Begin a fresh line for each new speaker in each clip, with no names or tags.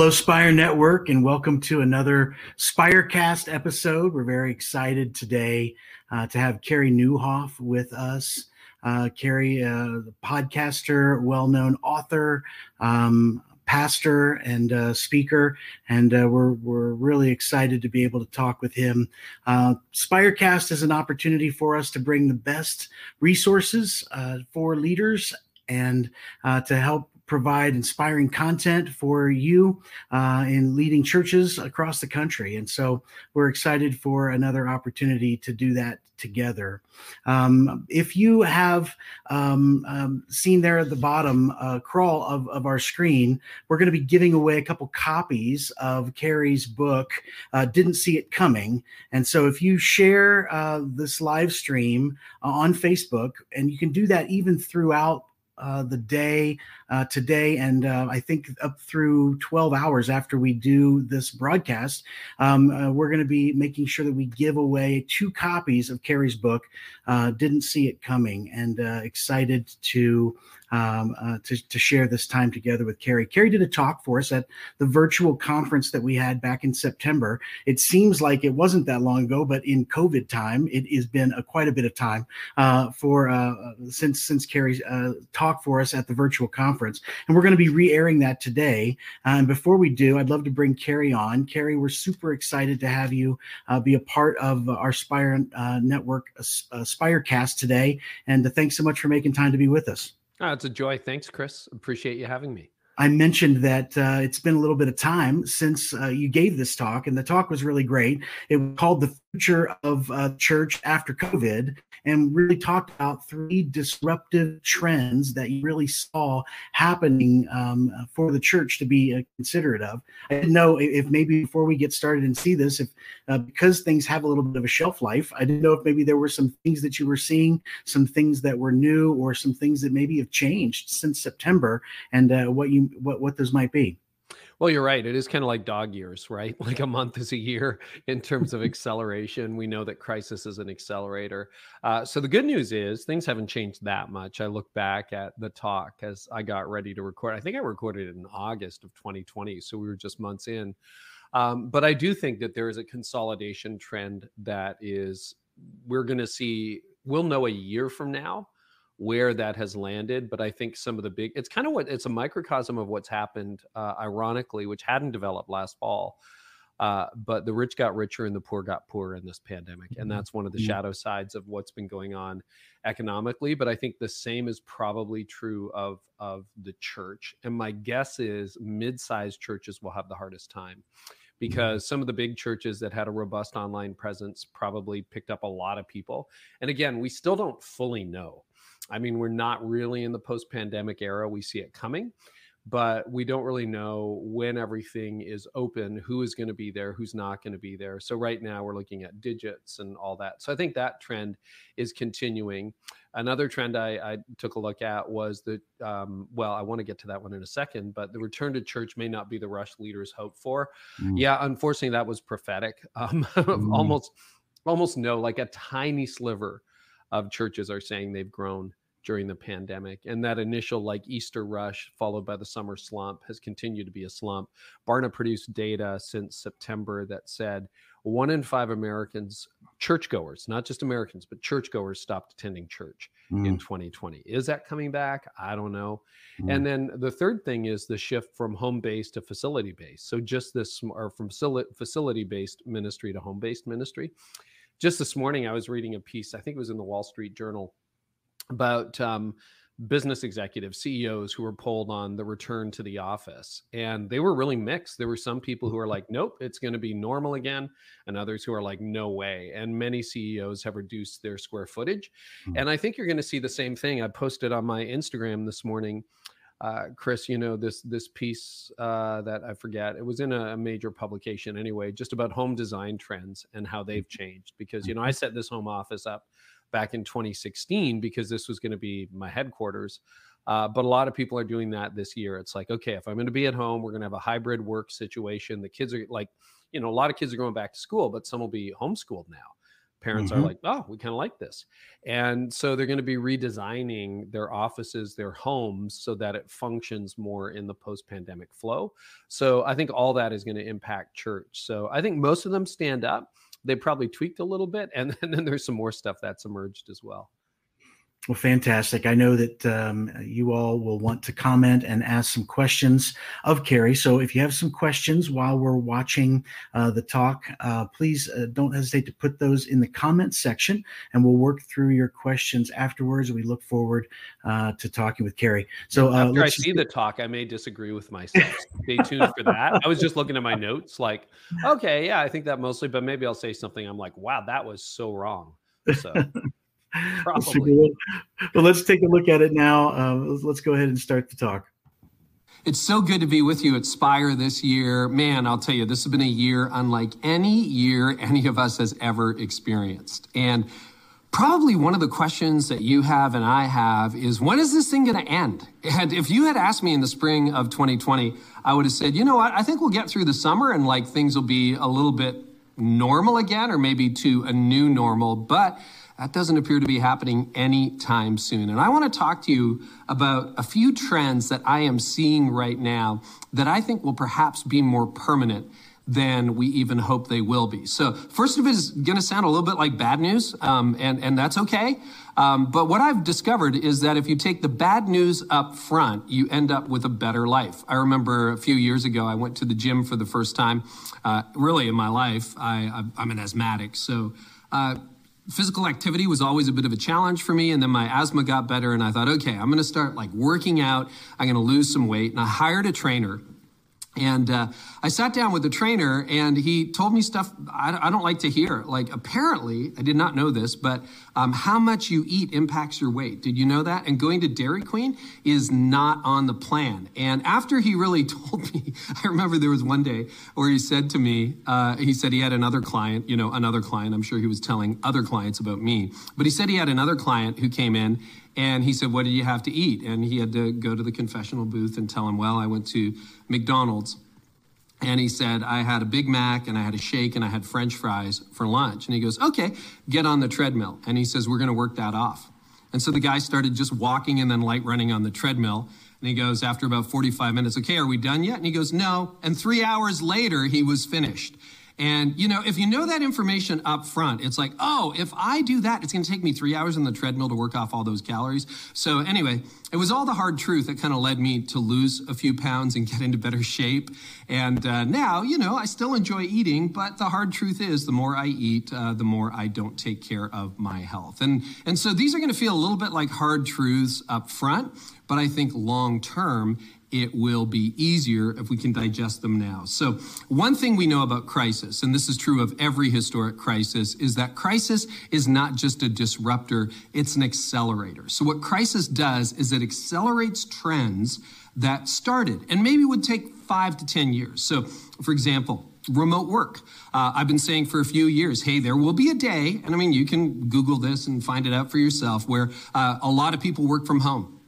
Hello, Spire Network, and welcome to another Spirecast episode. We're very excited today uh, to have Carey Nieuwhof with us. Uh, Carey, uh, podcaster, well known author, um, pastor, and uh, speaker, and uh, we're, we're really excited to be able to talk with him. Uh, Spirecast is an opportunity for us to bring the best resources uh, for leaders and uh, to help provide inspiring content for you uh, in leading churches across the country. And so we're excited for another opportunity to do that together. Um, if you have um, um, seen there at the bottom uh, crawl of, of our screen, we're going to be giving away a couple copies of Carey's book, uh, Didn't See It Coming. And so if you share uh, this live stream on Facebook, and you can do that even throughout uh, the day uh, today, and uh, I think up through 12 hours after we do this broadcast, um, uh, we're going to be making sure that we give away two copies of Carey's book. Uh, didn't see it coming, and uh, excited to um, uh, to, to share this time together with Carey. Carey did a talk for us at the virtual conference that we had back in September. It seems like it wasn't that long ago, but in COVID time, it has been a, quite a bit of time uh, for uh, since since Carey uh, talked for us at the virtual conference, and we're going to be re-airing that today. and before we do, I'd love to bring Carey on. Carey, we're super excited to have you uh, be a part of our Spire uh, Network Spirecast today, and thanks so much for making time to be with us.
Oh, it's a joy. Thanks, Chris. Appreciate you having me.
I mentioned that uh, it's been a little bit of time since uh, you gave this talk, and the talk was really great. It was called The Future of uh, Church After COVID, and really talked about three disruptive trends that you really saw happening um, for the church to be uh, considerate of. I didn't know if maybe before we get started and see this, if uh, because things have a little bit of a shelf life, I didn't know if maybe there were some things that you were seeing, some things that were new, or some things that maybe have changed since September, and uh, what you what what those might be.
Well, you're right. It is kind of like dog years, right? Like a month is a year in terms of acceleration. We know that crisis is an accelerator. Uh, so the good news is things haven't changed that much. I look back at the talk as I got ready to record. I think I recorded it in August of 2020. So we were just months in. Um, but I do think that there is a consolidation trend that is, we're going to see, we'll know a year from now where that has landed but i think some of the big it's kind of what it's a microcosm of what's happened uh, ironically which hadn't developed last fall uh, but the rich got richer and the poor got poorer in this pandemic and mm-hmm. that's one of the mm-hmm. shadow sides of what's been going on economically but i think the same is probably true of of the church and my guess is mid-sized churches will have the hardest time mm-hmm. because some of the big churches that had a robust online presence probably picked up a lot of people and again we still don't fully know I mean, we're not really in the post pandemic era. We see it coming, but we don't really know when everything is open, who is going to be there, who's not going to be there. So, right now, we're looking at digits and all that. So, I think that trend is continuing. Another trend I, I took a look at was that, um, well, I want to get to that one in a second, but the return to church may not be the rush leaders hope for. Mm. Yeah, unfortunately, that was prophetic. Um, mm. almost, almost no, like a tiny sliver of churches are saying they've grown during the pandemic. And that initial like Easter rush followed by the summer slump has continued to be a slump. Barna produced data since September that said one in five Americans, churchgoers, not just Americans, but churchgoers stopped attending church mm. in 2020. Is that coming back? I don't know. Mm. And then the third thing is the shift from home based to facility based. So just this, or from facility based ministry to home based ministry. Just this morning, I was reading a piece, I think it was in the Wall Street Journal about um, business executives, CEOs who were polled on the return to the office. And they were really mixed. There were some people who are like, nope, it's going to be normal again. And others who are like, no way. And many CEOs have reduced their square footage. Mm-hmm. And I think you're going to see the same thing. I posted on my Instagram this morning. Uh, Chris, you know this this piece uh, that I forget. It was in a, a, major publication anyway, just about home design trends and how they've mm-hmm. changed. Because you know I mm-hmm. set this home office up back in 2016 because this was going to be my headquarters. Uh, but a lot of people are doing that this year. It's like, okay, if I'm going to be at home, we're going to have a hybrid work situation. The kids are like, you know, a lot of kids are going back to school, but some will be homeschooled now.
parents mm-hmm. are like, oh, we kind of like this. And so they're going to be redesigning their offices, their homes, so that it functions more in the post pandemic flow. So I think all that is going to impact church. So I think most of them stand up. They probably tweaked a little bit. And, and then there's some more stuff that's emerged as well.
Well, fantastic. I know that um, you all will want to comment and ask some questions of Carey. So if you have some questions while we're watching uh, the talk, uh, please uh, don't hesitate to put those in the comment section and we'll work through your questions afterwards. We look forward uh, to talking with Carey. So
uh, after I see the talk, I may disagree with myself. Stay tuned for that. I was just looking at my notes like, okay, yeah, I think that mostly, but maybe I'll say something. I'm like, wow, that was so wrong. So.
Probably. But let's take a look at it now. Uh, let's go ahead and start the talk.
It's so good to be with you at Spire this year. Man, I'll tell you, this has been a year unlike any year any of us has ever experienced. And probably one of the questions that you have and I have is when is this thing going to end? And if you had asked me in the spring of 2020, I would have said, you know what? I think we'll get through the summer and like things will be a little bit normal again or maybe to a new normal. But that doesn't appear to be happening anytime soon. And I want to talk to you about a few trends that I am seeing right now that I think will perhaps be more permanent than we even hope they will be. So, first of it is going to sound a little bit like bad news, um, and, and that's okay. Um, but what I've discovered is that if you take the bad news up front, you end up with a better life. I remember a few years ago, I went to the gym for the first time, uh, really in my life. I, am an asthmatic, so uh, physical activity was always a bit of a challenge for me and then my asthma got better and i thought okay i'm going to start like working out. I'm going to lose some weight. And i hired a trainer and uh, I sat down with the trainer, and he told me stuff I, I, don't like to hear. Like, apparently, I did not know this, but um, how much you eat impacts your weight. Did you know that? And going to Dairy Queen is not on the plan. And after he really told me, I remember there was one day where he said to me, uh, he said he had another client, you know, another client. I'm sure he was telling other clients about me, but he said he had another client who came in and he said, What did you have to eat? And he had to go to the confessional booth and tell him, Well, I went to McDonald's. And he said, I had a Big Mac and I had a shake and I had French fries for lunch. And he goes, Okay, get on the treadmill. And he says, We're going to work that off. And so the guy started just walking and then light running on the treadmill. And he goes, After about 45 minutes, Okay, are we done yet? And he goes, No. And three hours later, he was finished. And, you know, if you know that information up front, it's like, oh, if I do that, it's going to take me three hours on the treadmill to work off all those calories. So, anyway, it was all the hard truth that kind of led me to lose a few pounds and get into better shape. And uh, now, you know, I still enjoy eating, but the hard truth is the more I eat, uh, the more I don't take care of my health. And, and so these are going to feel a little bit like hard truths up front, but I think long term, it will be easier if we can digest them now. So, one thing we know about crisis, and this is true of every historic crisis, is that crisis is not just a disruptor, it's an accelerator. So, what crisis does is it accelerates trends that started and maybe would take five to 10 years. So, for example, remote work. Uh, I've been saying for a few years, hey, there will be a day, and I mean, you can Google this and find it out for yourself, where uh, a lot of people work from home.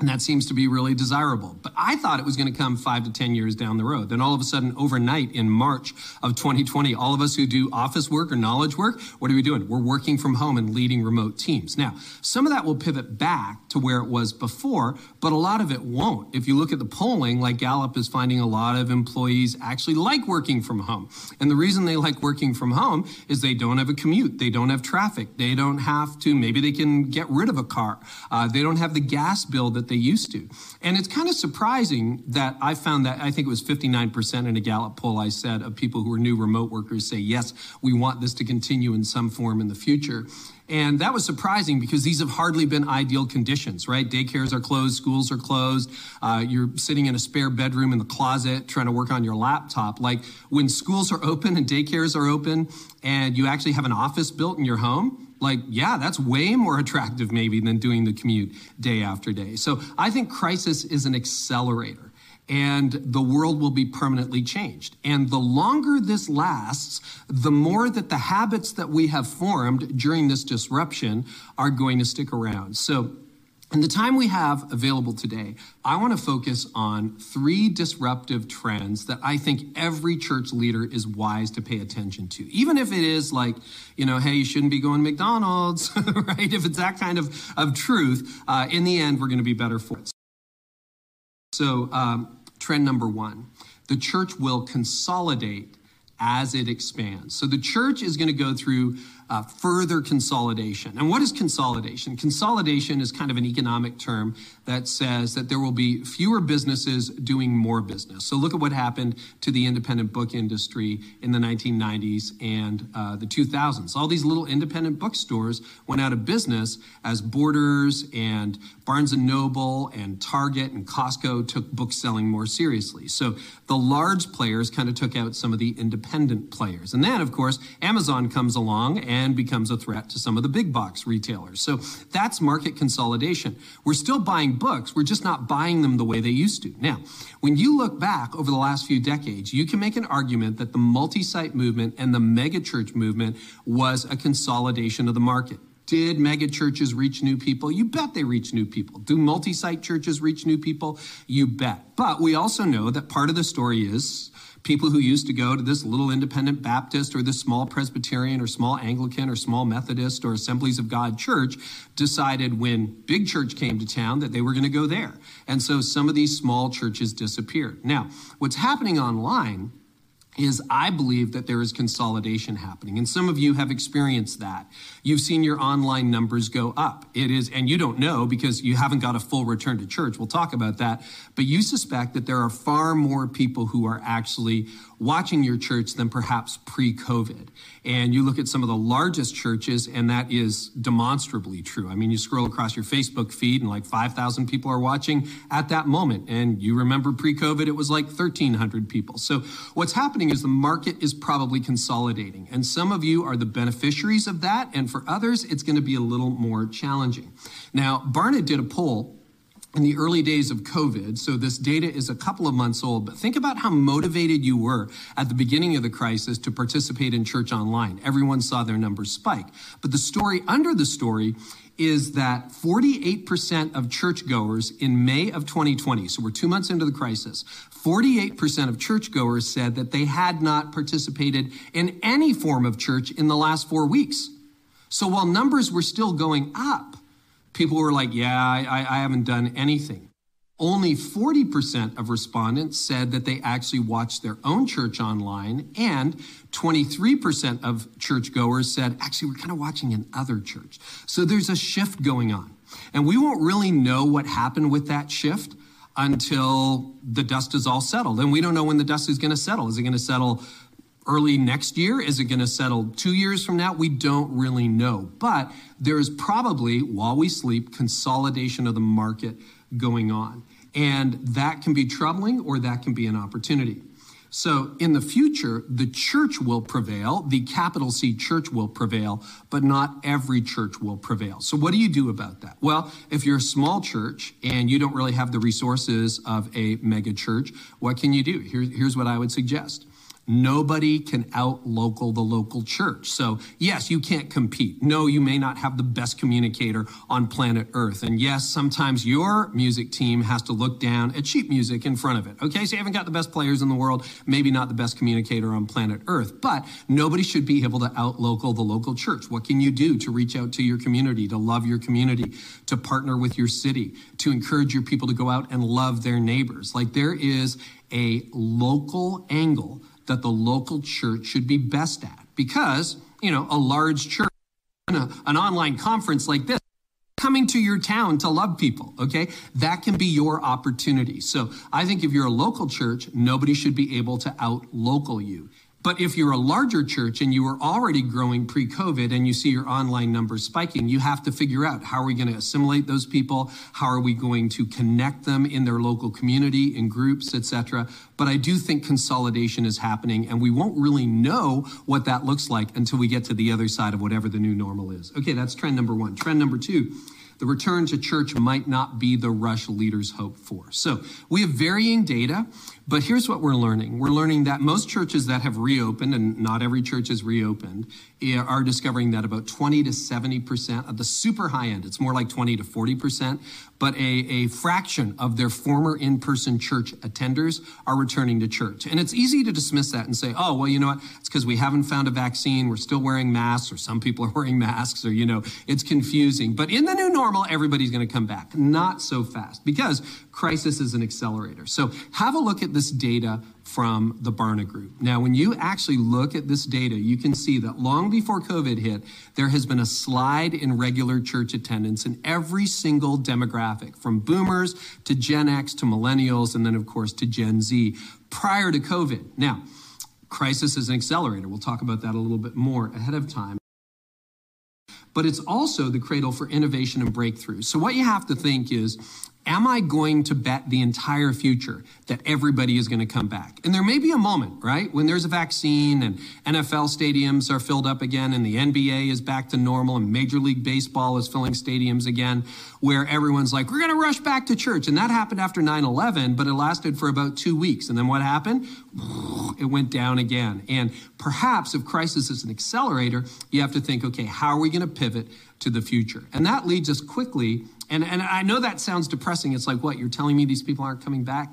And that seems to be really desirable. But I thought it was going to come five to 10 years down the road. Then all of a sudden, overnight in March of 2020, all of us who do office work or knowledge work, what are we doing? We're working from home and leading remote teams. Now, some of that will pivot back to where it was before, but a lot of it won't. If you look at the polling, like Gallup is finding a lot of employees actually like working from home. And the reason they like working from home is they don't have a commute. They don't have traffic. They don't have to, maybe they can get rid of a car. Uh, they don't have the gas bill that they used to. And it's kind of surprising that I found that I think it was 59% in a Gallup poll I said of people who are new remote workers say, yes, we want this to continue in some form in the future. And that was surprising because these have hardly been ideal conditions, right? Daycares are closed, schools are closed. Uh, you're sitting in a spare bedroom in the closet trying to work on your laptop. Like when schools are open and daycares are open and you actually have an office built in your home, like, yeah, that's way more attractive maybe than doing the commute day after day. So I think crisis is an accelerator and the world will be permanently changed. And the longer this lasts, the more that the habits that we have formed during this disruption are going to stick around. So In the time we have available today, I want to focus on three disruptive trends that I think every church leader is wise to pay attention to. Even if it is like, you know, hey, you shouldn't be going McDonald's, right? If it's that kind of, of truth, uh, in the end, we're going to be better for it. So, um, trend number one the church will consolidate as it expands. So the church is going to go through uh, further consolidation. And what is consolidation? Consolidation is kind of an economic term that says that there will be fewer businesses doing more business. So look at what happened to the independent book industry in the 1990s and uh, the 2000s. All these little independent bookstores went out of business as Borders and Barnes and Noble and Target and Costco took book selling more seriously. So the large players kind of took out some of the independent players. And then, of course, Amazon comes along and becomes a threat to some of the big box retailers. So that's market consolidation. We're still buying books, we're just not buying them the way they used to. Now, when you look back over the last few decades, you can make an argument that the multi site movement and the megachurch movement was a consolidation of the market. Did megachurches reach new people? You bet they reach new people. Do multi site churches reach new people? You bet. But we also know that part of the story is people who used to go to this little independent Baptist or this small Presbyterian or small Anglican or small Methodist or Assemblies of God church decided when big church came to town that they were going to go there. And so some of these small churches disappeared. Now, what's happening online is I believe that there is consolidation happening. And some of you have experienced that. You've seen your online numbers go up. It is, and you don't know because you haven't got a full return to church. We'll talk about that. But you suspect that there are far more people who are actually watching your church than perhaps pre COVID. And you look at some of the largest churches, and that is demonstrably true. I mean, you scroll across your Facebook feed, and like 5,000 people are watching at that moment. And you remember pre COVID, it was like 1,300 people. So what's happening is the market is probably consolidating. And some of you are the beneficiaries of that. And for others, it's going to be a little more challenging. Now, Barna did a poll in the early days of COVID. So this data is a couple of months old, but think about how motivated you were at the beginning of the crisis to participate in church online. Everyone saw their numbers spike. But the story under the story is that 48% of churchgoers in May of 2020, so we're two months into the crisis, 48% of churchgoers said that they had not participated in any form of church in the last four weeks. So while numbers were still going up, people were like, yeah, I, I haven't done anything. Only 40% of respondents said that they actually watched their own church online, and 23% of churchgoers said, actually, we're kind of watching another church. So there's a shift going on. And we won't really know what happened with that shift until the dust is all settled. And we don't know when the dust is going to settle. Is it going to settle early next year? Is it going to settle two years from now? We don't really know. But there is probably, while we sleep, consolidation of the market going on. And that can be troubling or that can be an opportunity. So in the future, the church will prevail, the capital C church will prevail, but not every church will prevail. So what do you do about that? Well, if you're a small church and you don't really have the resources of a mega church, what can you do? Here, here's what I would suggest. Nobody can out local the local church. So, yes, you can't compete. No, you may not have the best communicator on planet Earth. And yes, sometimes your music team has to look down at sheet music in front of it. Okay, so you haven't got the best players in the world, maybe not the best communicator on planet Earth, but nobody should be able to out local the local church. What can you do to reach out to your community, to love your community, to partner with your city, to encourage your people to go out and love their neighbors? Like there is a local angle that the local church should be best at because, you know, a large church, an online conference like this, coming to your town to love people, okay? That can be your opportunity. So I think if you're a local church, nobody should be able to out local you. But if you're a larger church and you are already growing pre COVID and you see your online numbers spiking, you have to figure out how are we going to assimilate those people? How are we going to connect them in their local community, in groups, etc. But I do think consolidation is happening and we won't really know what that looks like until we get to the other side of whatever the new normal is. Okay, that's trend number one. Trend number two the return to church might not be the rush leaders hope for. So we have varying data, But here's what we're learning. We're learning that most churches that have reopened, and not every church has reopened, eh, are discovering that about 20 to 70% of the super high end, it's more like 20 to 40%, but a, a fraction of their former in person church attenders are returning to church. And it's easy to dismiss that and say, oh, well, you know what? It's because we haven't found a vaccine. We're still wearing masks, or some people are wearing masks, or, you know, it's confusing. But in the new normal, everybody's going to come back. Not so fast because crisis is an accelerator. So have a look at this data from the Barna Group. Now, when you actually look at this data, you can see that long before COVID hit, there has been a slide in regular church attendance in every single demographic, from boomers to Gen X to millennials, and then, of course, to Gen Z prior to COVID. Now, crisis is an accelerator. We'll talk about that a little bit more ahead of time but it's also the cradle for innovation and breakthrough. So what you have to think is Am I going to bet the entire future that everybody is going to come back? And there may be a moment, right, when there's a vaccine and NFL stadiums are filled up again and the NBA is back to normal and Major League Baseball is filling stadiums again, where everyone's like, we're going to rush back to church. And that happened after 9 11, but it lasted for about two weeks. And then what happened? It went down again. And perhaps if crisis is an accelerator, you have to think, okay, how are we going to pivot to the future? And that leads us quickly and, and I know that sounds depressing. It's like, what, you're telling me these people aren't coming back?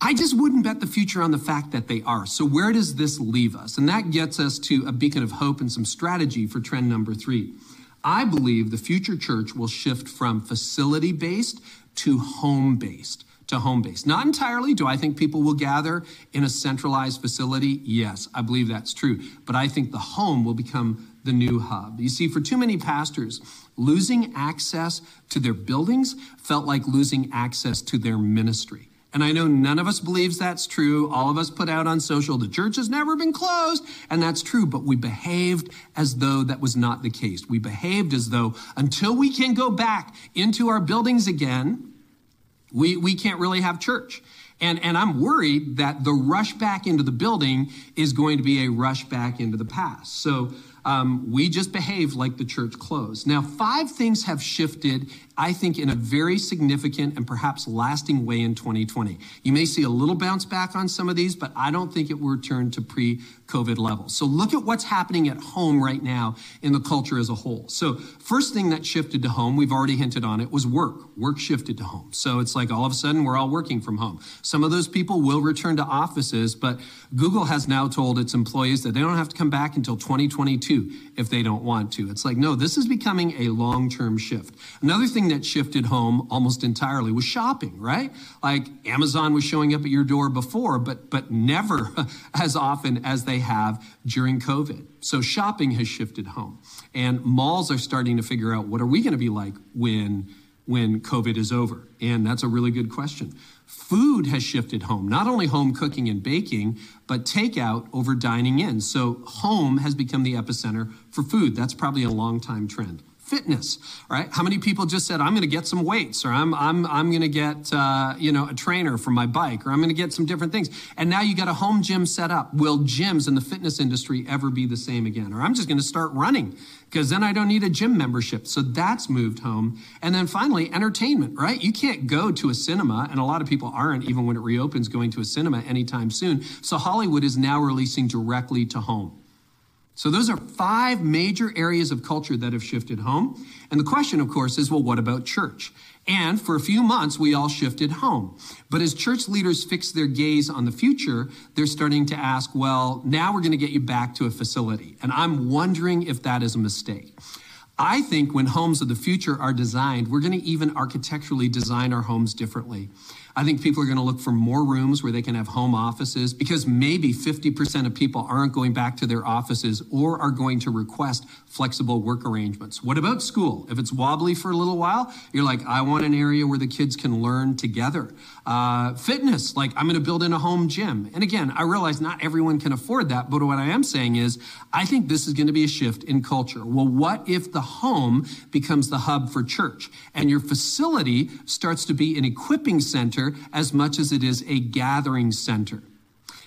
I just wouldn't bet the future on the fact that they are. So, where does this leave us? And that gets us to a beacon of hope and some strategy for trend number three. I believe the future church will shift from facility based to home based. To home based. Not entirely. Do I think people will gather in a centralized facility? Yes, I believe that's true. But I think the home will become the new hub. You see, for too many pastors, losing access to their buildings felt like losing access to their ministry. And I know none of us believes that's true. All of us put out on social, the church has never been closed. And that's true. But we behaved as though that was not the case. We behaved as though until we can go back into our buildings again, we, we can't really have church. And, and I'm worried that the rush back into the building is going to be a rush back into the past. So um, we just behaved like the church closed. Now, five things have shifted, I think, in a very significant and perhaps lasting way in 2020. You may see a little bounce back on some of these, but I don't think it will return to pre COVID levels. So look at what's happening at home right now in the culture as a whole. So, first thing that shifted to home, we've already hinted on it, was work. Work shifted to home. So it's like all of a sudden we're all working from home. Some of those people will return to offices, but Google has now told its employees that they don't have to come back until 2022 if they don't want to. It's like, no, this is becoming a long term shift. Another thing that shifted home almost entirely was shopping, right? Like Amazon was showing up at your door before, but, but never as often as they have during COVID. So shopping has shifted home. And malls are starting to figure out what are we going to be like when when COVID is over? And that's a really good question. Food has shifted home, not only home cooking and baking, but takeout over dining in. So home has become the epicenter for food. That's probably a long time trend fitness right? How many people just said i'm going to get some weights or i'm i'm i'm going to get uh, you know a trainer for my bike or i'm going to get some different things. And now you got a home gym set up. Will gyms in the fitness industry ever be the same again? Or i'm just going to start running because then i don't need a gym membership. So that's moved home. And then finally entertainment right? You can't go to a cinema and a lot of people aren't even when it reopens going to a cinema anytime soon. So hollywood is now releasing directly to home so those are five major areas of culture that have shifted home. And the question, of course, is well, what about church? And for a few months, we all shifted home. But as church leaders fix their gaze on the future, they're starting to ask, well, now we're going to get you back to a facility. And I'm wondering if that is a mistake. I think when homes of the future are designed, we're going to even architecturally design our homes differently. I think people are going to look for more rooms where they can have home offices because maybe 50% of people aren't going back to their offices or are going to request flexible work arrangements. What about school? If it's wobbly for a little while, you're like, I want an area where the kids can learn together. Uh, fitness, like I'm going to build in a home gym. And again, I realize not everyone can afford that, but what I am saying is I think this is going to be a shift in culture. Well, what if the home becomes the hub for church and your facility starts to be an equipping center as much as it is a gathering center.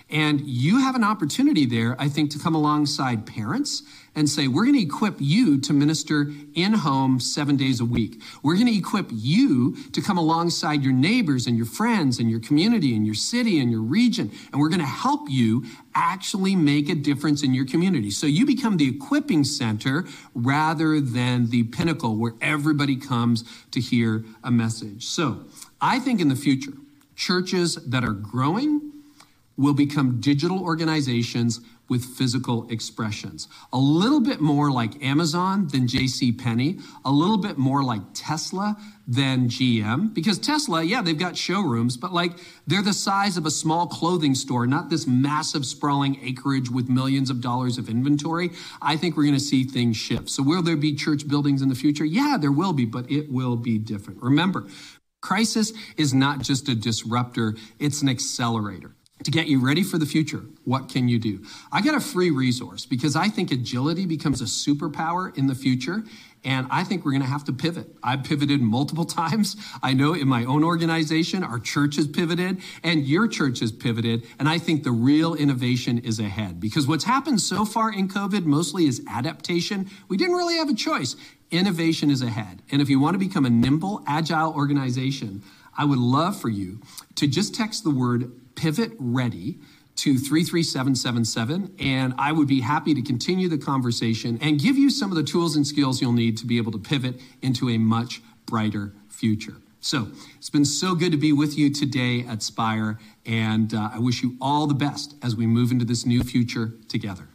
And you have an opportunity there, I think, to come alongside parents and say, we're going to equip you to minister in home seven days a week. We're going to equip you to come alongside your neighbors and your friends and your community and your city and your region. And we're going to help you actually make a difference in your community. So you become the equipping center rather than the pinnacle where everybody comes to hear a message. So I think in the future, churches that are growing will become digital organizations with physical expressions. A little bit more like Amazon than JC Penney, a little bit more like Tesla than GM because Tesla, yeah, they've got showrooms, but like they're the size of a small clothing store, not this massive sprawling acreage with millions of dollars of inventory. I think we're going to see things shift. So will there be church buildings in the future? Yeah, there will be, but it will be different. Remember, crisis is not just a disruptor, it's an accelerator to get you ready for the future, what can you do? I got a free resource because I think agility becomes a superpower in the future. And I think we're going to have to pivot. I've pivoted multiple times. I know in my own organization, our church has pivoted and your church has pivoted. And I think the real innovation is ahead because what's happened so far in COVID mostly is adaptation. We didn't really have a choice. Innovation is ahead. And if you want to become a nimble, agile organization, I would love for you to just text the word pivot ready to 33777 and I would be happy to continue the conversation and give you some of the tools and skills you'll need to be able to pivot into a much brighter future. So it's been so good to be with you today at Spire, and uh, I wish you all the best as we move into this new future together.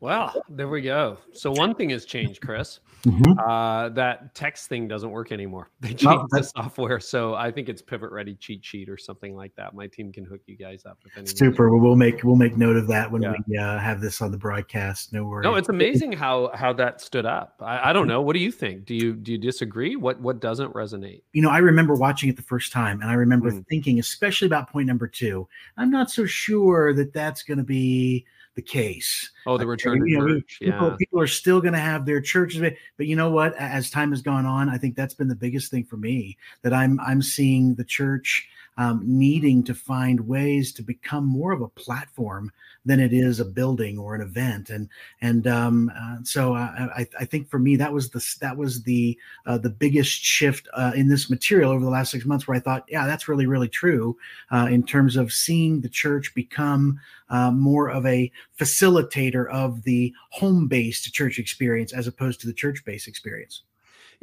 Well, there we go. So one thing has changed, Chris. Mm-hmm. Uh, that text thing doesn't work anymore. They changed the software, so I think it's Pivot Ready cheat sheet or something like that. My team can hook you guys up.
If Super. Well, we'll make we'll make note of that when yeah. we uh, have this on the broadcast. No worries.
No, it's amazing how how that stood up. I, I don't know. What do you think? Do you do you disagree? What what doesn't resonate?
You know, I remember watching it the first time, and I remember mm. thinking, especially about point number two. I'm not so sure that that's going to be the case.
Oh, the return you know, church.
People, yeah. people are still going to have their churches, but you know what? As time has gone on, I think that's been the biggest thing for me that I'm I'm seeing the church um, needing to find ways to become more of a platform than it is a building or an event. And and um, uh, so I, I think for me that was the that was the uh, the biggest shift uh, in this material over the last six months, where I thought, yeah, that's really really true uh, in terms of seeing the church become uh, more of a facilitator of the home based church experience as opposed to the church based experience.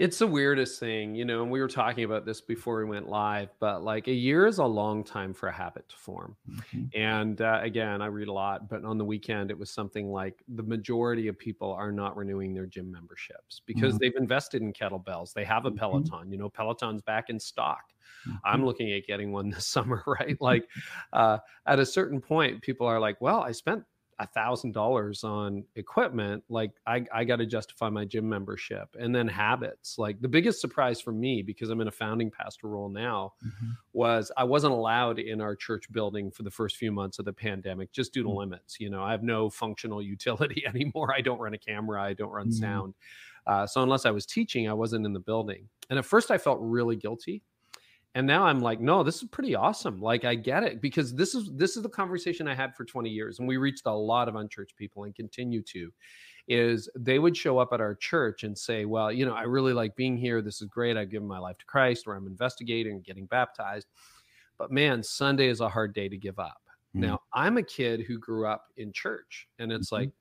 It's the weirdest thing, you know, and we were talking about this before we went live, but like a year is a long time for a habit to form. Mm-hmm. And uh, again, I read a lot, but on the weekend, it was something like the majority of people are not renewing their gym memberships because mm-hmm. they've invested in kettlebells. They have a mm-hmm. Peloton, you know, Peloton's back in stock. I'm mm-hmm. looking at getting one this summer, right? Like uh, at a certain point, people are like, well, I spent a thousand dollars on equipment like i, I got to justify my gym membership and then habits like the biggest surprise for me because i'm in a founding pastor role now mm-hmm. was i wasn't allowed in our church building for the first few months of the pandemic just due to mm-hmm. limits you know i have no functional utility anymore i don't run a camera i don't run mm-hmm. sound uh, so unless i was teaching i wasn't in the building and at first i felt really guilty and now i'm like no this is pretty awesome. Like i get it because this is this is the conversation i had for 20 years and we reached a lot of unchurched people and continue to is they would show up at our church and say well you know i really like being here. This is great. I've given my life to christ or i'm investigating getting baptized. But man sunday is a hard day to give up. Mm-hmm. now i'm a kid who grew up in church and it's mm-hmm. like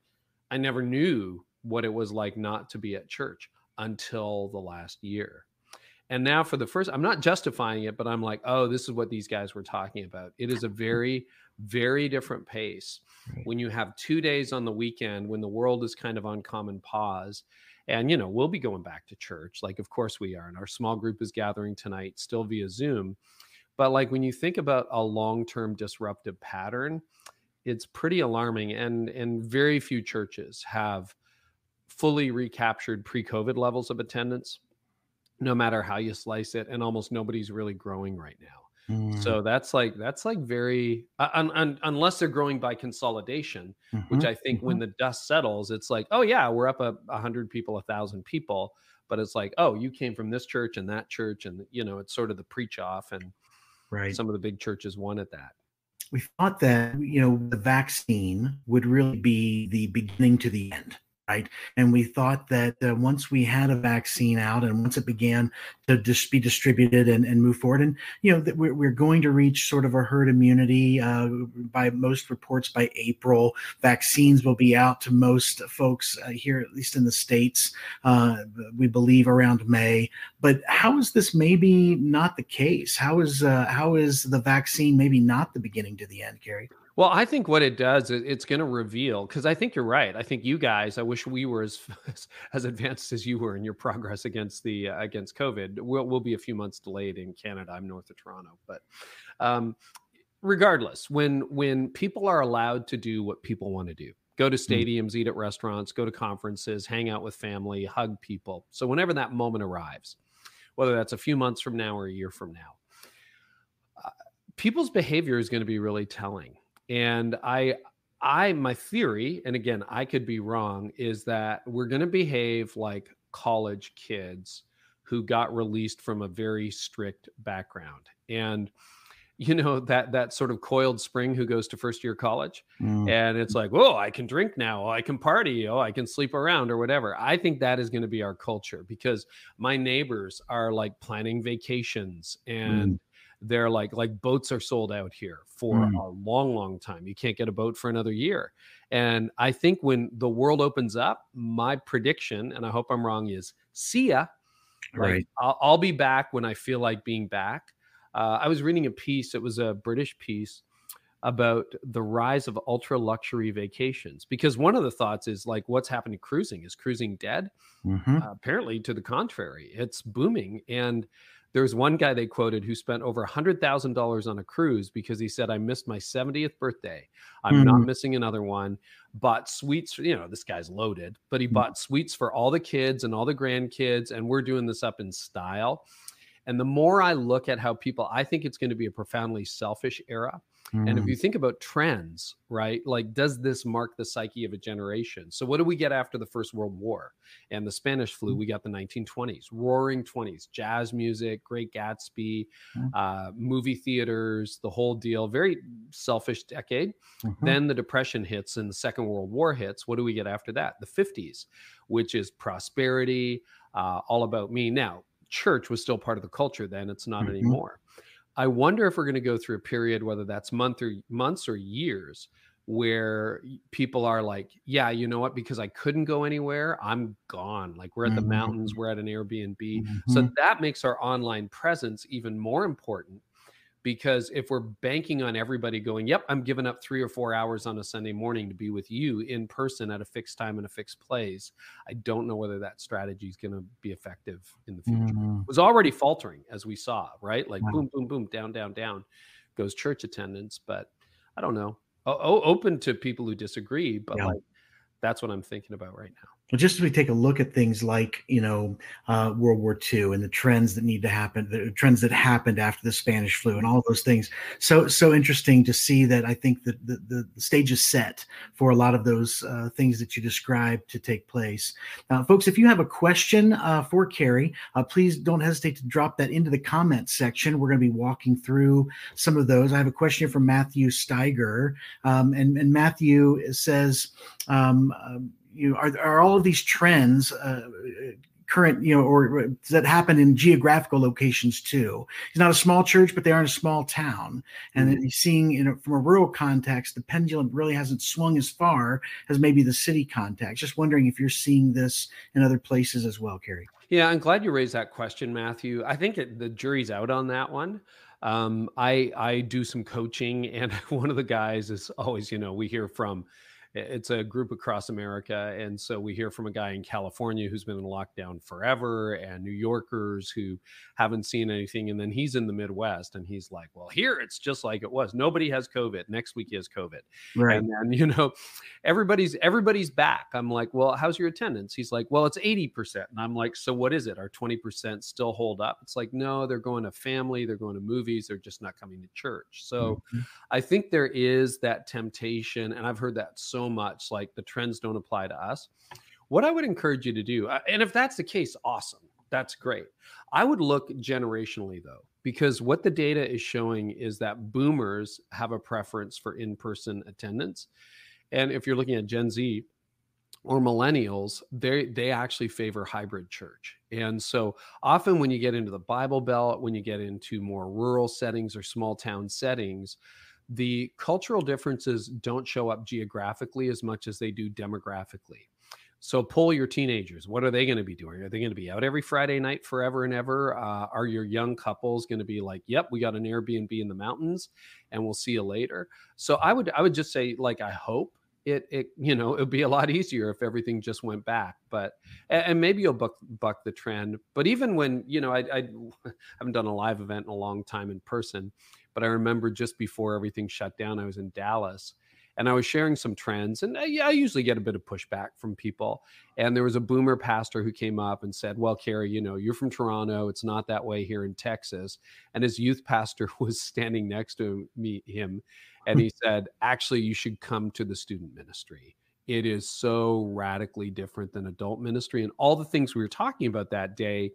i never knew what it was like not to be at church until the last year and now for the first, I'm not justifying it, but I'm like, oh, this is what these guys were talking about. It is a very, very different pace when you have two days on the weekend when the world is kind of on common pause. And, you know, we'll be going back to church. Like, of course we are. And our small group is gathering tonight, still via Zoom. But like when you think about a long term disruptive pattern, it's pretty alarming. And, and very few churches have fully recaptured pre COVID levels of attendance no matter how you slice it and almost nobody's really growing right now mm. so that's like that's like very uh, un, un, unless they're growing by consolidation mm-hmm. which i think mm-hmm. when the dust settles it's like oh yeah we're up a, a hundred people a thousand people but it's like oh you came from this church and that church and you know it's sort of the preach off and
Right.
Some of the big churches wanted that.
We thought that, you know, the vaccine would really be the beginning to the end right? And we thought that uh, once we had a vaccine out and once it began to just be distributed and, and move forward, and you know that we're, we're going to reach sort of a herd immunity uh, by most reports by April. Vaccines will be out to most folks uh, here, at least in the states. Uh, we believe around May. But how is this maybe not the case? How is uh, how is the vaccine maybe not the beginning to the end, Gary?
Well, I think what it does is it's going to reveal because I think you're right. I think you guys. I wish we were as as advanced as you were in your progress against the uh, against COVID. We'll we'll be a few months delayed in Canada. I'm north of Toronto, but um, regardless, when when people are allowed to do what people want to do, go to hmm. stadiums, eat at restaurants, go to conferences, hang out with family, hug people. So whenever that moment arrives, whether that's a few months from now or a year from now, uh, people's behavior is going to be really telling and I I my theory, and again, I could be wrong, is that we're going to behave like college kids who got released from a very strict background. And you know that that sort of coiled spring who goes to first year college mm. and it's like oh i can drink now oh, i can party oh i can sleep around or whatever i think that is going to be our culture because my neighbors are like planning vacations and mm they're like like boats are sold out here for mm. a long long time. You can't get a boat for another year. And i think when the world opens up my prediction and i hope i'm wrong is see ya.
Right. Like,
I'll, I'll, be back when i feel like being back. Uh, i was reading a piece it was a british piece about the rise of ultra luxury vacations. Because one of the thoughts is like what's happened to cruising? Is cruising dead? Mm-hmm. uh, apparently to the contrary it's booming. And there's one guy they quoted who spent over $100,000 on a cruise because he said, I missed my 70th birthday. I'm mm-hmm. not missing another one. Bought suites, you know, this guy's loaded, but he mm-hmm. bought suites for all the kids and all the grandkids. And we're doing this up in style. And the more I look at how people, I think it's going to be a profoundly selfish era. Mm. And if you mm. think about trends, right, like does this mark the psyche of a generation? So, what do we get after the First World War and the Spanish flu? Mm. We got the 1920s, roaring 20s, jazz music, Great Gatsby, mm. uh, movie theaters, the whole deal. Very selfish decade. Mm-hmm. Then the Depression hits and the Second World War hits. What do we get after that? The 50s, which is prosperity, uh, all about me. Now, church was still part of the culture then, it's not mm-hmm. anymore. I wonder if we're going to go through a period, whether that's month or months or years, where people are like, yeah, you know what? Because I couldn't go anywhere, I'm gone. Like we're at the mm-hmm. mountains, we're at an Airbnb. Mm-hmm. So that makes our online presence even more important because if we're banking on everybody going, yep, I'm giving up three or four hours on a Sunday morning to be with you in person at a fixed time and a fixed place, I don't know whether that strategy is going to be effective in the future. Mm-hmm. It was already faltering as we saw, right? Like boom, boom, boom, down, down, down goes church attendance. But I don't know. O- open to people who disagree, but yeah. like that's what I'm thinking about right now.
Just as we take a look at things like you know uh, World War II and the trends that need to happen, the trends that happened after the Spanish flu and all those things, so so interesting to see that I think that the, the, stage is set for a lot of those uh, things that you described to take place. Uh, folks, if you have a question uh, for Carey, uh, please don't hesitate to drop that into the comments section. We're going to be walking through some of those. I have a question from Matthew Steiger, um, and and Matthew says. Um, um you know, are, are all of these trends uh, current, you know, or that happen in geographical locations too? It's not a small church, but they are in a small town, and mm-hmm. seeing, you know, from a rural context, the pendulum really hasn't swung as far as maybe the city context. Just wondering if you're seeing this in other places as well, Carey.
Yeah, I'm glad you raised that question, Matthew. I think it, the jury's out on that one. Um, I I do some coaching, and one of the guys is always, you know, we hear from it's a group across America. And so we hear from a guy in California who's been in lockdown forever and New Yorkers who haven't seen anything. And then he's in the Midwest and he's like, well, here it's just like it was. Nobody has COVID. Next week he has COVID. Right. And then, you know, everybody's everybody's back. I'm like, well, how's your attendance? He's like, well, it's 80%. And I'm like, so what is it? Are 20% still hold up? It's like, no, they're going to family, they're going to movies, they're just not coming to church. So mm-hmm. I think there is that temptation, and I've heard that so so much like the trends don't apply to us. What I would encourage you to do, uh, and if that's the case, awesome. That's great. I would look generationally though. because what the data is showing is that boomers have a preference for in-person attendance and if you're looking at gen z or millennials they they actually favor hybrid church and so often when you get into the bible belt when you get into more rural settings or small town settings the cultural differences don't show up geographically as much as they do demographically so pull your teenagers. What are they going to be doing? Are they going to be out every Friday night forever and ever? Uh, are your young couples going to be like, "Yep, we got an Airbnb in the mountains, and we'll see you later"? So I would I would just say like I hope it it you know it would be a lot easier if everything just went back. But and maybe you'll buck buck the trend. But even when you know I, I haven't done a live event in a long time in person, but I remember just before everything shut down, I was in Dallas and I was sharing some trends. And uh, yeah, I usually get a bit of pushback from people. And there was a boomer pastor who came up and said, Well, Carey, you know, you're from Toronto. It's not that way here in Texas. And his youth pastor was standing next to me, him, and he said, Actually, you should come to the student ministry. It is so radically different than adult ministry. And all the things we were talking about that day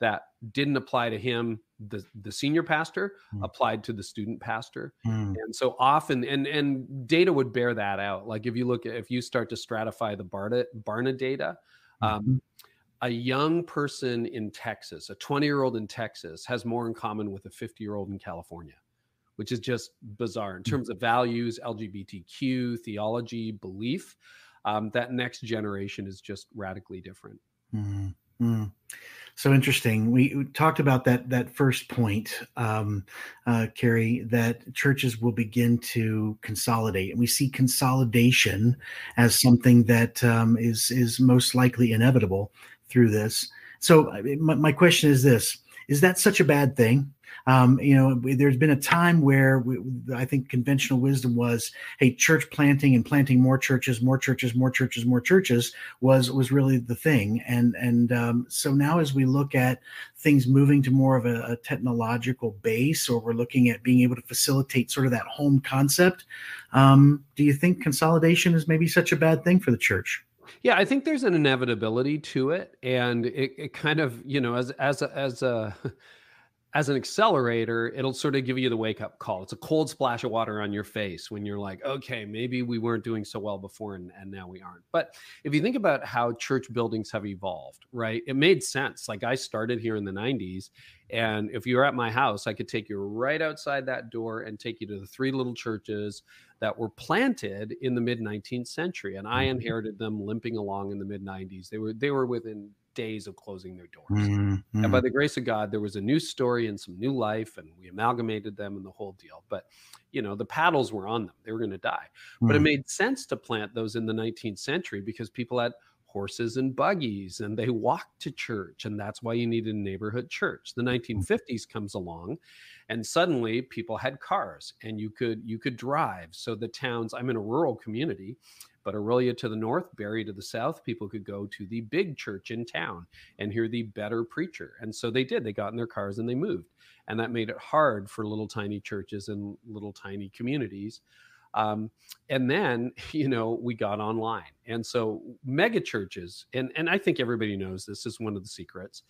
that didn't apply to him the the senior pastor mm. applied to the student pastor mm. and so often and and data would bear that out like if you look at if you start to stratify the barna barna data um, mm-hmm. a young person in texas a 20 year old in texas has more in common with a 50 year old in california which is just bizarre in mm. terms of values lgbtq theology belief um, that next generation is just radically different
mm-hmm. So interesting. We talked about that that first point, um, uh, Carey, that churches will begin to consolidate, and we see consolidation as something that um, is is most likely inevitable through this. So, my, my question is this: Is that such a bad thing? Um, you know, there's been a time where we, I think conventional wisdom was, hey, church planting and planting more churches, more churches, more churches, more churches was was really the thing. And and um, so now as we look at things moving to more of a, a technological base, or we're looking at being able to facilitate sort of that home concept, um, do you think consolidation is maybe such a bad thing for the church?
Yeah, I think there's an inevitability to it, and it, it kind of you know as as a, as a as an accelerator, it'll sort of give you the wake up call. It's a cold splash of water on your face when you're like, okay, maybe we weren't doing so well before and, and now we aren't. But if you think about how church buildings have evolved, right, it made sense. Like I started here in the 90s, and if you were at my house, I could take you right outside that door and take you to the three little churches that were planted in the mid 19th century. And I mm-hmm. inherited them limping along in the mid 90s. They were they were within days of closing their doors. Mm-hmm. And by the grace of God, there was a new story and some new life, and we amalgamated them and the whole deal. But you know, the paddles were on them; they were going to die. Mm-hmm. But it mm. made sense to plant those in the 19th century because people had horses and buggies and they walked to church and that's why you needed a neighborhood church the 1950s mm. comes along and suddenly people had cars and you could you could drive so the towns i'm in a rural community but Orillia to the north, Barrie to the south, people could go to the big church in town and hear the better preacher. And so they did. They got in their cars and they moved. And that made it hard for little tiny churches and little tiny communities. Um, and then, you know, we got online. And so mega churches, and, and I think everybody knows this is one of the secrets,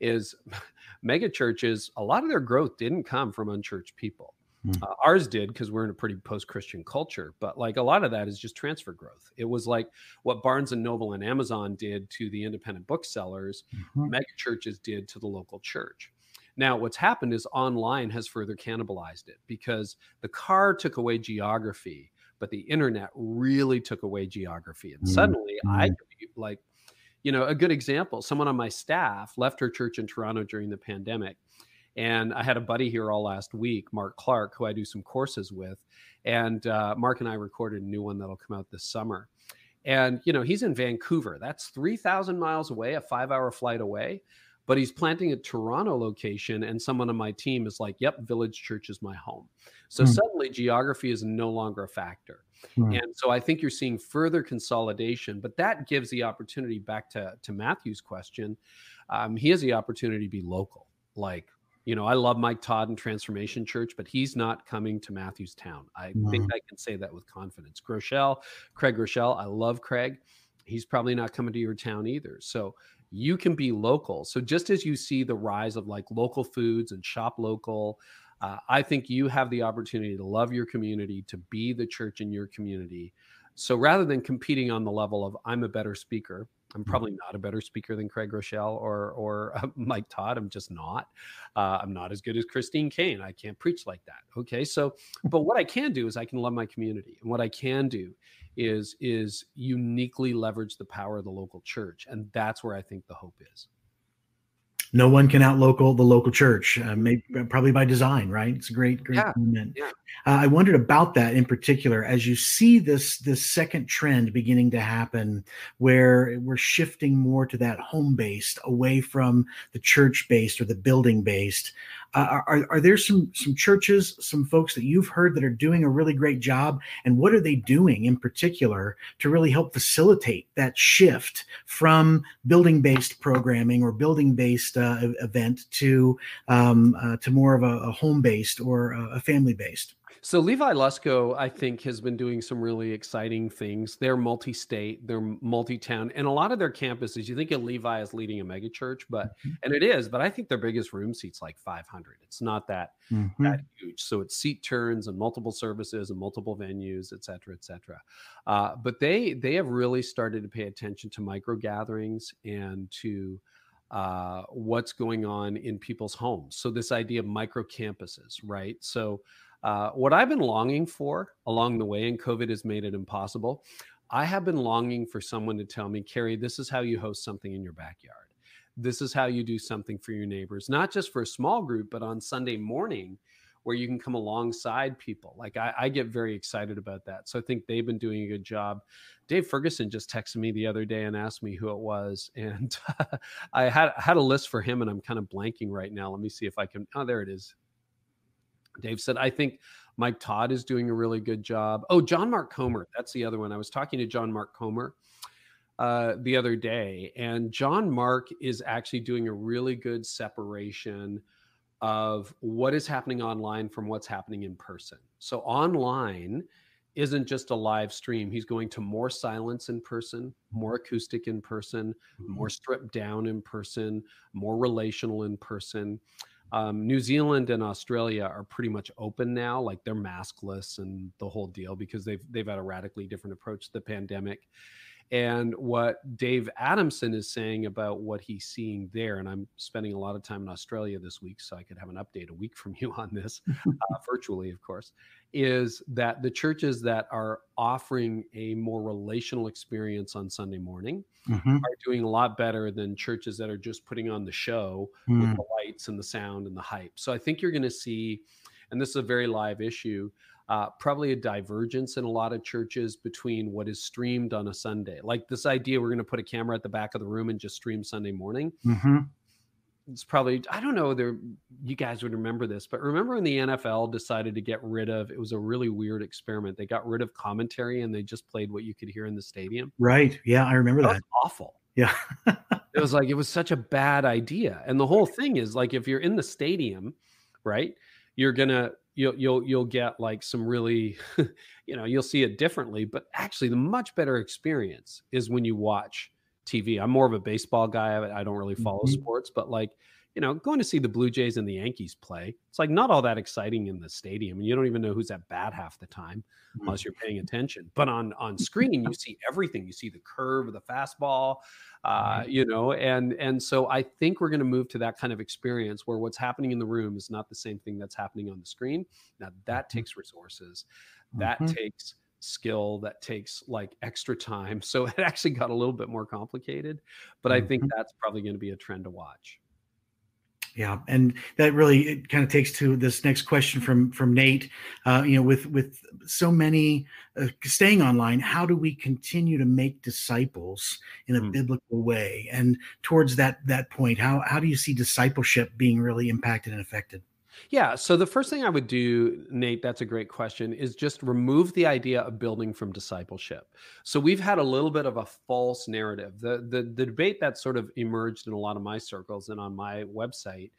is mega churches, a lot of their growth didn't come from unchurched people. Mm. Uh, ours did because we're in a pretty post-Christian culture, but like a lot of that is just transfer growth. It was like what Barnes and Noble and Amazon did to the independent booksellers, mm-hmm. mega churches did to the local church. Now, what's happened is online has further cannibalized it because the car took away geography, but the internet really took away geography. And mm-hmm. suddenly, I mm-hmm. like, you know, a good example someone on my staff left her church in Toronto during the pandemic and I had a buddy here all last week, Mark Clark, who I do some courses with. And uh, Mark and I recorded a new one that'll come out this summer. And, you know, he's in Vancouver. That's 3,000 miles away, a five hour flight away. But he's planting a Toronto location, and someone on my team is like, yep, Village Church is my home. So mm. suddenly geography is no longer a factor. Mm. And so I think you're seeing further consolidation, but that gives the opportunity back to, to Matthew's question. Um, he has the opportunity to be local. Like, you know, I love Mike Todd and Transformation Church, but he's not coming to Matthews Town. I mm-hmm. think I can say that with confidence. Groeschel, Craig Groeschel, I love Craig. He's probably not coming to your town either. So you can be local. So just as you see the rise of like local foods and shop local, uh, I think you have the opportunity to love your community, to be the church in your community. So rather than competing on the level of I'm a better speaker, I'm probably not a better speaker than Craig Groeschel or or uh, Mike Todd. I'm just not. Uh, I'm not as good as Christine Caine. I can't preach like that. Okay, so but what I can do is I can love my community, and what I can do is is uniquely leverage the power of the local church, and that's where I think the hope is
no one can out local the local church, uh, maybe, probably by design, right? It's a great, great
yeah, moment. Yeah.
Uh, I wondered about that in particular as you see this this second trend beginning to happen, where we're shifting more to that home based, away from the church based or the building based. Uh, are, are there some some churches, some folks that you've heard that are doing a really great job, and what are they doing in particular to really help facilitate that shift from building based programming or building based uh, event to um, uh, to more of a, a home based or a family based?
So Levi Lusko, I think, has been doing some really exciting things. They're multi-state, they're multi-town, and a lot of their campuses. You think of Levi as leading a megachurch, but mm-hmm. and it is, but I think their biggest room seats like 500. It's not that mm-hmm. that huge. So it's seat turns and multiple services and multiple venues, et cetera, et cetera. Uh, but they they have really started to pay attention to micro gatherings and to uh, what's going on in people's homes. So this idea of micro campuses, right? So uh, what I've been longing for along the way, and COVID has made it impossible, I have been longing for someone to tell me, Carey, this is how you host something in your backyard. This is how you do something for your neighbors, not just for a small group, but on Sunday morning where you can come alongside people. Like I, I, get very excited about that. So I think they've been doing a good job. Dave Ferguson just texted me the other day and asked me who it was, and I had had a list for him, and I'm kind of blanking right now. Let me see if I can. Oh, there it is. Dave said, I think Mike Todd is doing a really good job. Oh, John Mark Comer. That's the other one. I was talking to John Mark Comer uh, the other day, and John Mark is actually doing a really good separation of what is happening online from what's happening in person. So, online isn't just a live stream. He's going to more silence in person, more acoustic in person, more mm-hmm. stripped down in person, more relational in person. Um, New Zealand and Australia are pretty much open now, like they're maskless and the whole deal because they've they've had a radically different approach to the pandemic. And what Dave Adamson is saying about what he's seeing there, and I'm spending a lot of time in Australia this week, so I could have an update a week from you on this, uh, virtually, of course, is that the churches that are offering a more relational experience on Sunday morning mm-hmm. are doing a lot better than churches that are just putting on the show mm. with the lights and the sound and the hype. So I think you're going to see, and this is a very live issue uh, probably a divergence in a lot of churches between what is streamed on a Sunday. Like this idea, we're going to put a camera at the back of the room and just stream Sunday morning. Mm-hmm. It's probably I don't know. There, you guys would remember this, but remember when the NFL decided to get rid of? It was a really weird experiment. They got rid of commentary and they just played what you could hear in the stadium.
Right. Yeah, I remember that. that.
awful.
Yeah.
it was like it was such a bad idea. And the whole thing is like if you're in the stadium, right? You're gonna you'll you'll you'll get like some really you know you'll see it differently but actually the much better experience is when you watch tv i'm more of a baseball guy i don't really follow mm-hmm. sports but like you know going to see the blue jays and the yankees play it's like not all that exciting in the stadium and you don't even know who's at bat half the time mm-hmm. unless you're paying attention but on on screen you see everything you see the curve of the fastball uh, you know and and so i think we're going to move to that kind of experience where what's happening in the room is not the same thing that's happening on the screen now that mm-hmm. takes resources that mm-hmm. takes skill that takes like extra time so it actually got a little bit more complicated but mm-hmm. i think mm-hmm. that's probably going to be a trend to watch
yeah, and that really it kind of takes to this next question from from Nate. Uh, you know, with with so many uh, staying online, how do we continue to make disciples in a mm. biblical way? And towards that that point, how how do you see discipleship being really impacted and affected?
Yeah. So the first thing I would do, Nate, that's a great question, is just remove the idea of building from discipleship. So we've had a little bit of a false narrative. The the, the debate that sort of emerged in a lot of my circles and on my website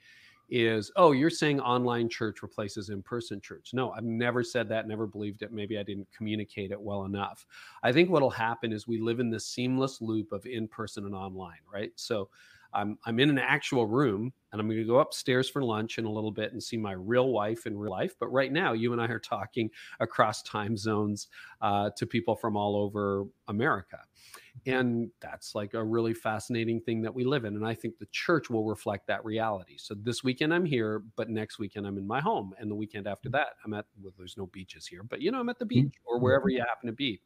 is, oh, you're saying online church replaces in person church. No, I've never said that, never believed it. Maybe I didn't communicate it well enough. I think what'll happen is we live in this seamless loop of in person and online, right? So I'm, I'm in an actual room and I'm going to go upstairs for lunch in a little bit and see my real wife in real life. But right now, you and I are talking across time zones uh, to people from all over America. And that's like a really fascinating thing that we live in. And I think the church will reflect that reality. So this weekend I'm here, but next weekend I'm in my home. And the weekend after that, I'm at, well, there's no beaches here, but you know, I'm at the beach or wherever you happen to be.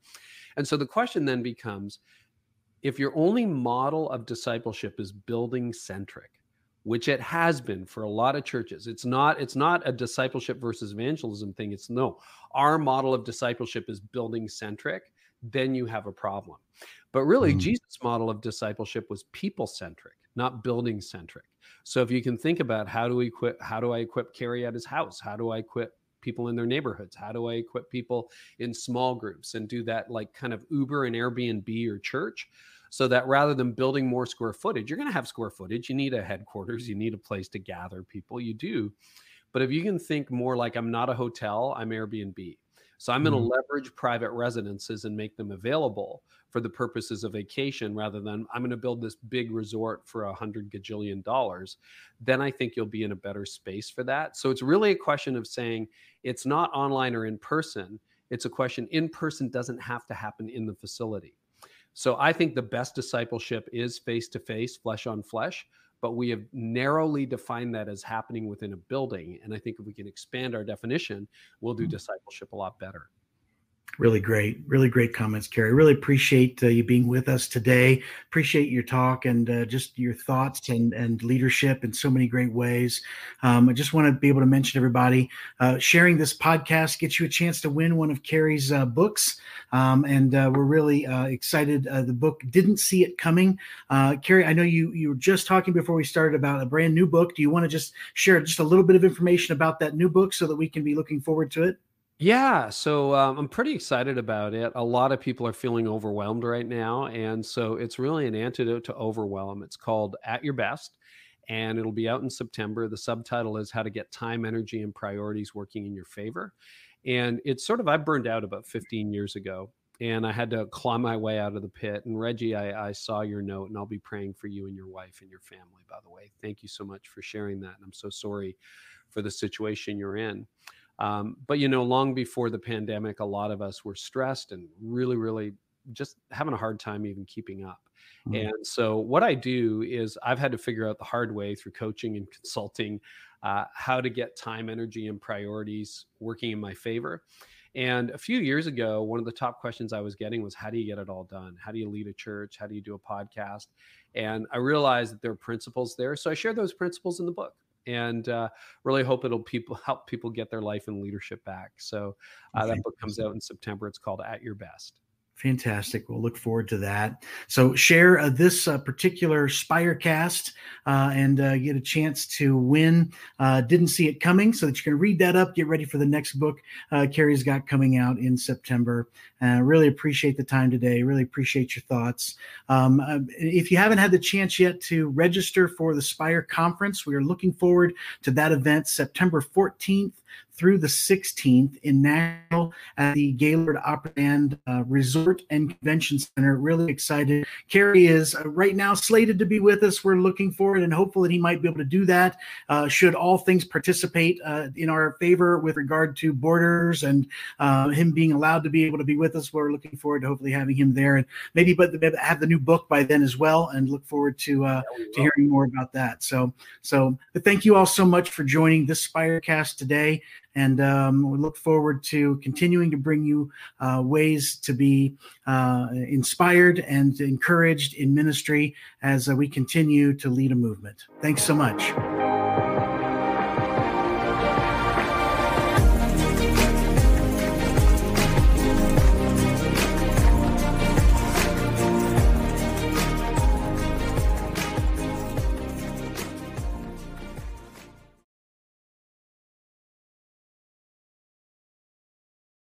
And so the question then becomes if your only model of discipleship is building centric, which it has been for a lot of churches it's not it's not a discipleship versus evangelism thing it's no our model of discipleship is building centric then you have a problem. But really mm. jesus model of discipleship was people centric not building centric so if you can think about how do we equip how do i equip Carey at his house? How do i equip people in their neighborhoods? How do i equip people in small groups and do that like kind of uber and airbnb or church so that rather than building more square footage, you're going to have square footage. You need a headquarters, you need a place to gather people. You do. But if you can think more like I'm not a hotel, I'm Airbnb. So I'm going to mm-hmm. leverage private residences and make them available for the purposes of vacation rather than I'm going to build this big resort for a hundred gajillion dollars. Then I think you'll be in a better space for that. So it's really a question of saying it's not online or in person. It's a question in person doesn't have to happen in the facility. So I think the best discipleship is face to face, flesh on flesh, but we have narrowly defined that as happening within a building. And I think if we can expand our definition, we'll do mm-hmm. discipleship a lot better.
Really great, really great comments, Carey. Really appreciate uh, you being with us today. Appreciate your talk and uh, just your thoughts and and leadership in so many great ways. Um, I just want to be able to mention everybody uh, sharing this podcast gets you a chance to win one of Carey's uh, books, um, and uh, we're really uh, excited. the book didn't see it coming. Carey, I know you you were just talking before we started about a brand new book. Do you want to just share just a little bit of information about that new book so that we can be looking forward to it?
Yeah, so um, I'm pretty excited about it. A lot of people are feeling overwhelmed right now. And so it's really an antidote to overwhelm. It's called At Your Best, and it'll be out in September. The subtitle is How to Get Time, Energy, and Priorities Working in Your Favor. And it's sort of, I burned out about 15 years ago and I had to claw my way out of the pit. And Reggie, I, I, saw your note, and I'll be praying for you and your wife and your family. By the way, thank you so much for sharing that. And I'm so sorry for the situation you're in. Um, but you know, long before the pandemic, a lot of us were stressed and really, really just having a hard time even keeping up. Mm-hmm. And so, what I do is I've had to figure out the hard way through coaching and consulting uh, how to get time, energy, and priorities working in my favor. And a few years ago, one of the top questions I was getting was, How do you get it all done? How do you lead a church? How do you do a podcast? And I realized that there are principles there. So I share those principles in the book and uh, really hope it'll people help people get their life and leadership back. So uh, that book comes out in September. It's called At Your Best.
Fantastic. We'll look forward to that. So share uh, this uh, particular Spirecast uh, and uh, get a chance to win. Uh, didn't see it coming, so that you can read that up. Get ready for the next book uh, Carey's got coming out in September. really appreciate the time today. Really appreciate your thoughts. Um, if you haven't had the chance yet to register for the Spire Conference, we are looking forward to that event September 14th through the 16th in Nashville at the Gaylord Opryland uh, Resort and Convention Center. Really excited. Carey is uh, right now slated to be with us. We're looking forward and hopeful that he might be able to do that. Uh, should all things participate uh, in our favor with regard to borders and uh, him being allowed to be able to be with us, we're looking forward to hopefully having him there and maybe but have the new book by then as well. And look forward to uh, to hearing more about that. So so thank you all so much for joining this Spirecast today. And um, we look forward to continuing to bring you uh, ways to be uh, inspired and encouraged in ministry as uh, we continue to lead a movement. Thanks so much.